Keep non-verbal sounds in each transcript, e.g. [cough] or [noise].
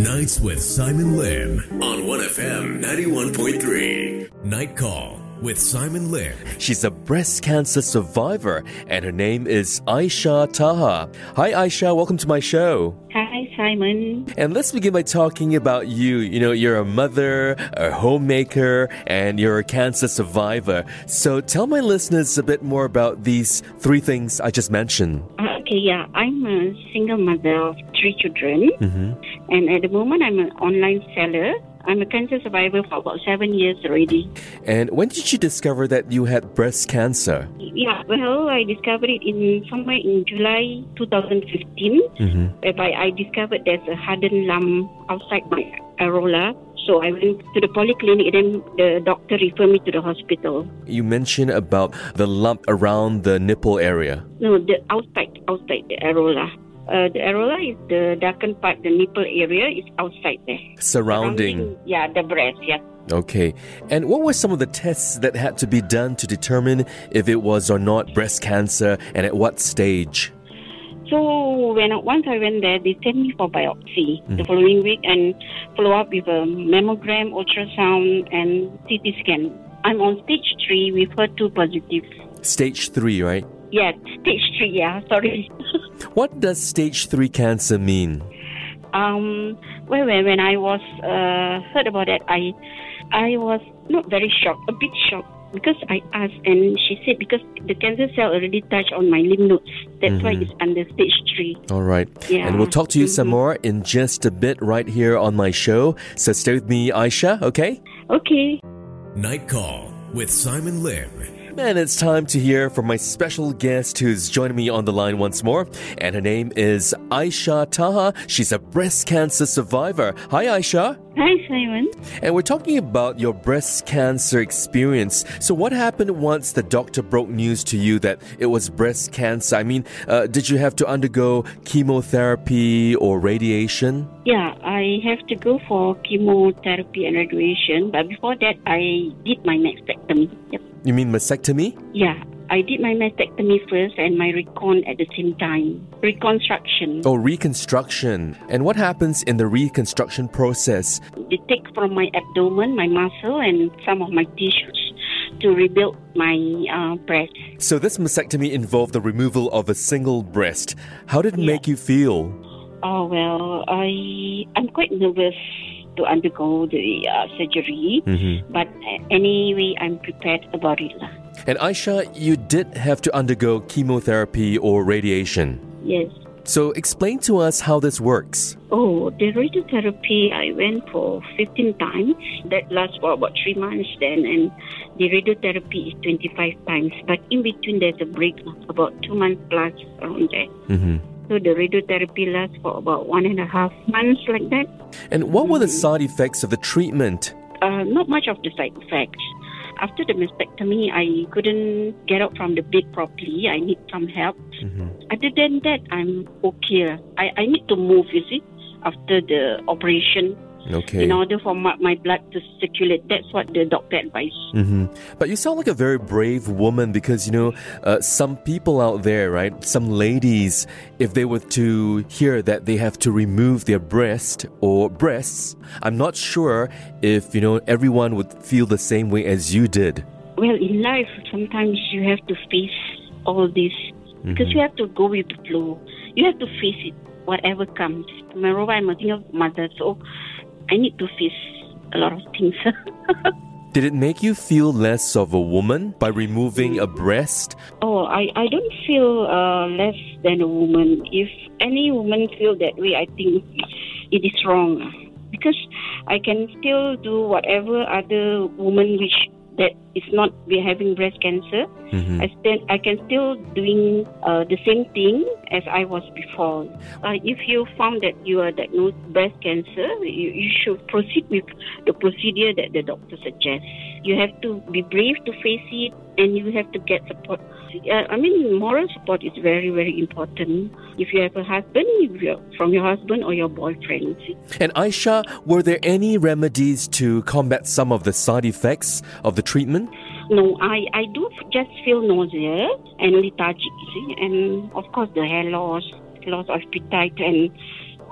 Nights with Simon Lim on 1FM 91.3. Night Call with Simon Lim. She's a breast cancer survivor, and her name is Aishah Taha. Hi, Aishah. Welcome to my show. Hi, Simon. And let's begin by talking about you. You know, you're a mother, a homemaker, and you're a cancer survivor. So tell my listeners a bit more about these three things I just mentioned. Okay, yeah, I'm a single mother of three children, mm-hmm. And at the moment, I'm an online seller. I'm a cancer survivor for about seven years already. And when did you discover that you had breast cancer? Yeah, well, I discovered it in somewhere in July 2015, mm-hmm. whereby I discovered there's a hardened lump outside my areola. So I went to the polyclinic, and then the doctor referred me to the hospital. You mentioned about the lump around the nipple area. No, the outside, outside the areola. Uh, the areola is the darkened part. The nipple area is outside there. Surrounding. Yeah, the breast. Yeah. Okay. And what were some of the tests that had to be done to determine if it was or not breast cancer and at what stage? So when once I went there, they sent me for biopsy the following week and follow up with a mammogram, ultrasound, and CT scan. I'm on stage three with HER2 positive. Stage 3, right? Yeah, stage three. Yeah, sorry. [laughs] What does stage 3 cancer mean? um, well, when, when I was uh, heard about that, I I was not very shocked, a bit shocked. Because I asked, and she said because the cancer cell already touched on my lymph nodes, that's why it's under stage three. All right. Yeah. And we'll talk to you some more in just a bit right here on my show. So stay with me, Aishah, okay? Okay. Night Call with Simon Lim. And it's time to hear from my special guest who's joining me on the line once more. And her name is Aishah Taha. She's a breast cancer survivor. Hi, Aishah. Hi, Simon. And we're talking about your breast cancer experience. So, what happened once the doctor broke news to you that it was breast cancer? I mean, uh, did you have to undergo chemotherapy or radiation? Yeah, I have to go for chemotherapy and radiation, but before that, I did my mastectomy. Yep. You mean mastectomy? Yeah, I did my mastectomy first and my recon at the same time. Reconstruction. Oh, reconstruction. And what happens in the reconstruction process? They take from my abdomen, my muscle, and some of my tissues to rebuild my uh, breast. So, this mastectomy involved the removal of a single breast. How did it make you feel? Oh well, I I'm quite nervous to undergo the uh, surgery, but uh, anyway, I'm prepared about it lah. And Aishah, you did have to undergo chemotherapy or radiation. Yes. So, explain to us how this works. Oh, the radiotherapy I went for 15 times. That lasts for about three months then, and the radiotherapy is 25 times. But in between, there's a break, about two months plus around there. hmm So the radiotherapy lasts for about one and a half months, like that. And what were the side effects of the treatment? Uh, not much of the side effects. After the mastectomy, I couldn't get out from the bed properly. I need some help. Other than that, I'm okay. I, I need to move, you see, after the operation Okay. in order for my, my blood to circulate. That's what the doctor advised. hmm But you sound like a very brave woman because, you know, uh, some people out there, right? Some ladies, if they were to hear that they have to remove their breast or breasts, I'm not sure if, you know, everyone would feel the same way as you did. Well, in life, sometimes you have to face all this because you have to go with the flow. You have to face it, whatever comes. Moreover, I'm a single mother, so I need to face a lot of things. [laughs] Did it make you feel less of a woman by removing a breast? oh, I, I don't feel uh, less than a woman. If any woman feel that way, I think it is wrong. Because I can still do whatever other woman wish that is not be having breast cancer. Mhm. I st- I can still doing uh, the same thing as I was before. Uh, if you found that you are diagnosed breast cancer, you, you should proceed with the procedure that the doctor suggests. You have to be brave to face it, and you have to get support. Uh, I mean, moral support is very, very important. If you have a husband, from your husband or your boyfriend. And Aishah, were there any remedies to combat some of the side effects of the treatment? No, I, I do just feel nausea and lethargic, you see, and of course the hair loss, loss of appetite, and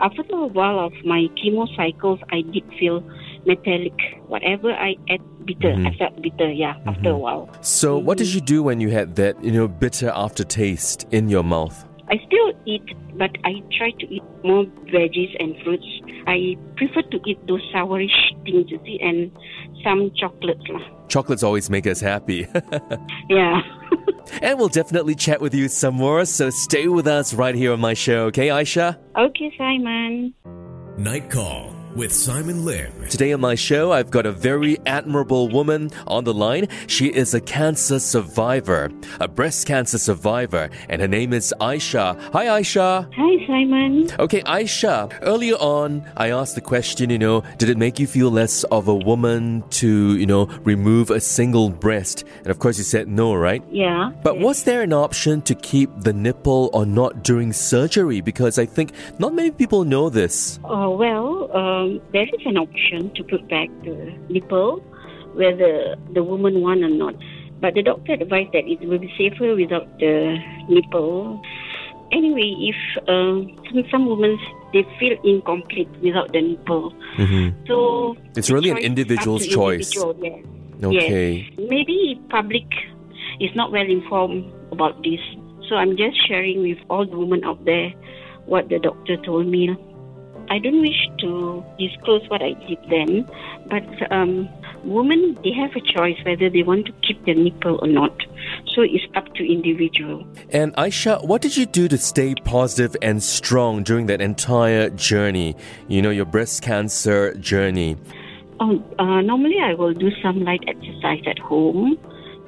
after a while of my chemo cycles, I did feel metallic. Whatever I ate bitter, mm-hmm. I felt bitter. Yeah, mm-hmm. after a while. So, what did you do when you had that, you know, bitter aftertaste in your mouth? I still eat, but I try to eat more veggies and fruits. I prefer to eat those sourish things, you see, and some chocolates. lah. Chocolates always make us happy. [laughs] Yeah. and we'll definitely chat with you some more, so stay with us right here on my show, okay, Aishah? okay, Simon. Night Call with Simon Lim. Today on my show, I've got a very admirable woman on the line. She is a cancer survivor, a breast cancer survivor, and her name is Aishah. Hi, Aishah. Hi, Simon. Okay, Aishah, earlier on, I asked the question, you know, did it make you feel less of a woman to, you know, remove a single breast? And of course, you said no, right? Yeah. But was there an option to keep the nipple or not during surgery? Because I think not many people know this. Oh, well, um, there is an option to put back the nipple, whether the woman want or not. But the doctor advised that it will be safer without the nipple. Anyway, if uh, some, some women they feel incomplete without the nipple, so It's really an individual's choice. individual, yes. Okay. Yes. Maybe public is not well informed about this. So I'm just sharing with all the women out there what the doctor told me. I don't wish to disclose what I did then, but um, women they have a choice whether they want to keep their nipple or not. So it's up to individual. And Aishah, what did you do to stay positive and strong during that entire journey? You know, your breast cancer journey. Oh, uh, normally I will do some light exercise at home,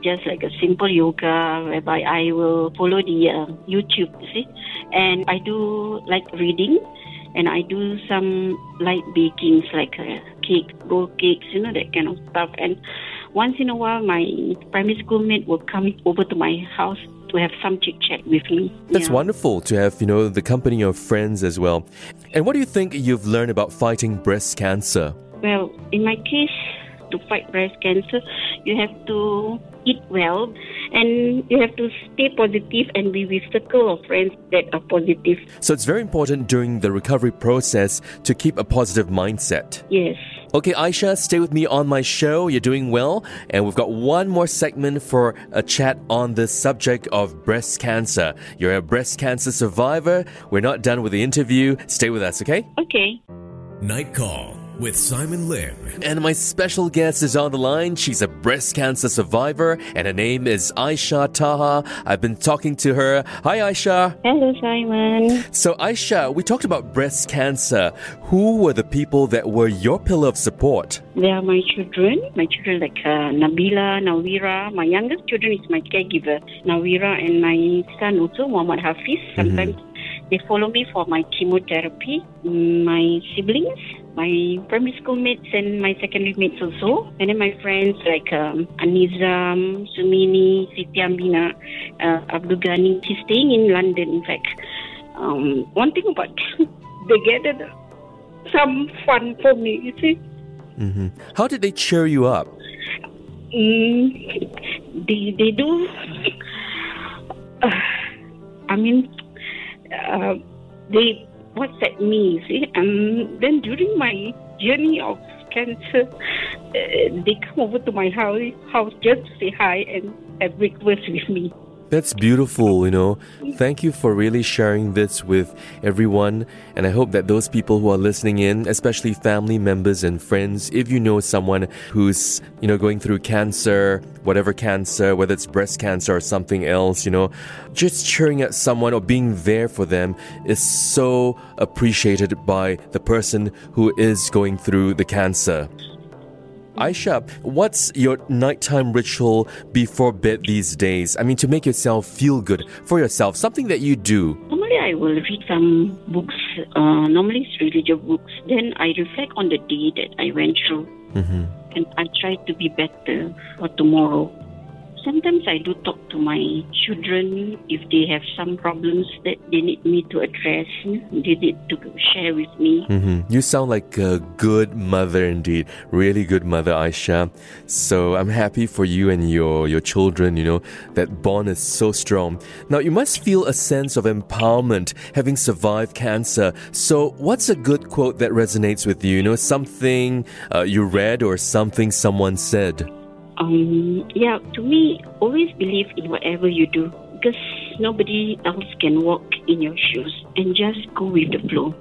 just like a simple yoga, whereby I will follow the uh, YouTube, you see, and I do like reading, and I do some light bakings like uh, cake, roll cakes, you know that kind of stuff. And once in a while, my primary school mate will come over to my house to have some chit chat with me. That's Yeah. wonderful to have, you know, the company of friends as well. And what do you think you've learned about fighting breast cancer? Well, in my case, to fight breast cancer, you have to eat well and you have to stay positive and be with circle of friends that are positive. So it's very important during the recovery process to keep a positive mindset. Yes. Okay, Aishah, stay with me on my show. You're doing well. And we've got one more segment for a chat on the subject of breast cancer. You're a breast cancer survivor. We're not done with the interview. Stay with us, okay? Okay. Night Call with Simon Lim. And my special guest is on the line. She's a breast cancer survivor, and her name is Aishah Taha. I've been talking to her. Hi, Aishah. Hello, Simon. So, Aishah, we talked about breast cancer. Who were the people that were your pillar of support? They are my children. My children like uh, Nabila, Nawira. My youngest children is my caregiver, Nawira, and my son also, Muhammad Hafiz. Sometimes they follow me for my chemotherapy. My siblings, my primary school mates, and my secondary mates also. And then my friends like um, Anizam, Sumini, Siti Amina, uh, Abdul Ghani. He's staying in London, in fact. Um, one thing about [laughs] they gathered some fun for me, you see. How did they cheer you up? Mm, they they do. Uh, [sighs] I mean, uh, they WhatsApp me. See, and then during my journey of cancer, uh, they come over to my house house just to say hi and have breakfast with me. That's beautiful, you know. Thank you for really sharing this with everyone. And I hope that those people who are listening in, especially family members and friends, if you know someone who's, you know, going through cancer, whatever cancer, whether it's breast cancer or something else, you know, just cheering at someone or being there for them is so appreciated by the person who is going through the cancer. Aishah, what's your nighttime ritual before bed these days? I mean, to make yourself feel good for yourself, something that you do. Normally, I will read some books. Uh, normally, it's religious books. Then I reflect on the day that I went through, and I try to be better for tomorrow. Sometimes I do talk to my children if they have some problems that they need me to address. They need to share with me. Mm-hmm. You sound like a good mother indeed. Really good mother, Aishah. So I'm happy for you and your, your children, you know, that bond is so strong. Now, you must feel a sense of empowerment having survived cancer. So, what's a good quote that resonates with you? You know, something uh, you read or something someone said? Um, yeah, to me, always believe in whatever you do because nobody else can walk in your shoes and just go with the flow.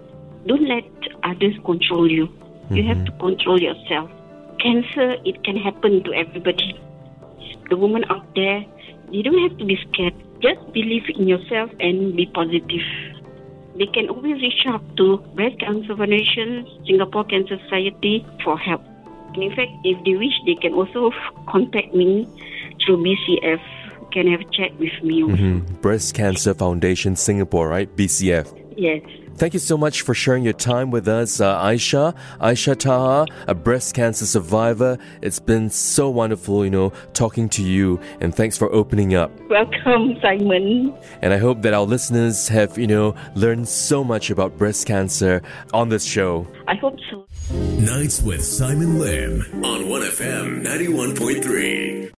Don't let others control you. You have to control yourself. Cancer, it can happen to everybody. The woman out there, you don't have to be scared. Just believe in yourself and be positive. They can always reach out to Breast Cancer Foundation, Singapore Cancer Society for help. And in fact, if they wish, they can also contact me through BCF. Can have a chat with me also. Mhm. Breast Cancer Foundation Singapore, right? BCF. Yes. Thank you so much for sharing your time with us, uh, Aishah. Aishah Taha, a breast cancer survivor. It's been so wonderful, you know, talking to you, and thanks for opening up. Welcome, Simon. And I hope that our listeners have, you know, learned so much about breast cancer on this show. I hope so. Nights with Simon Lim on 1FM 91.3.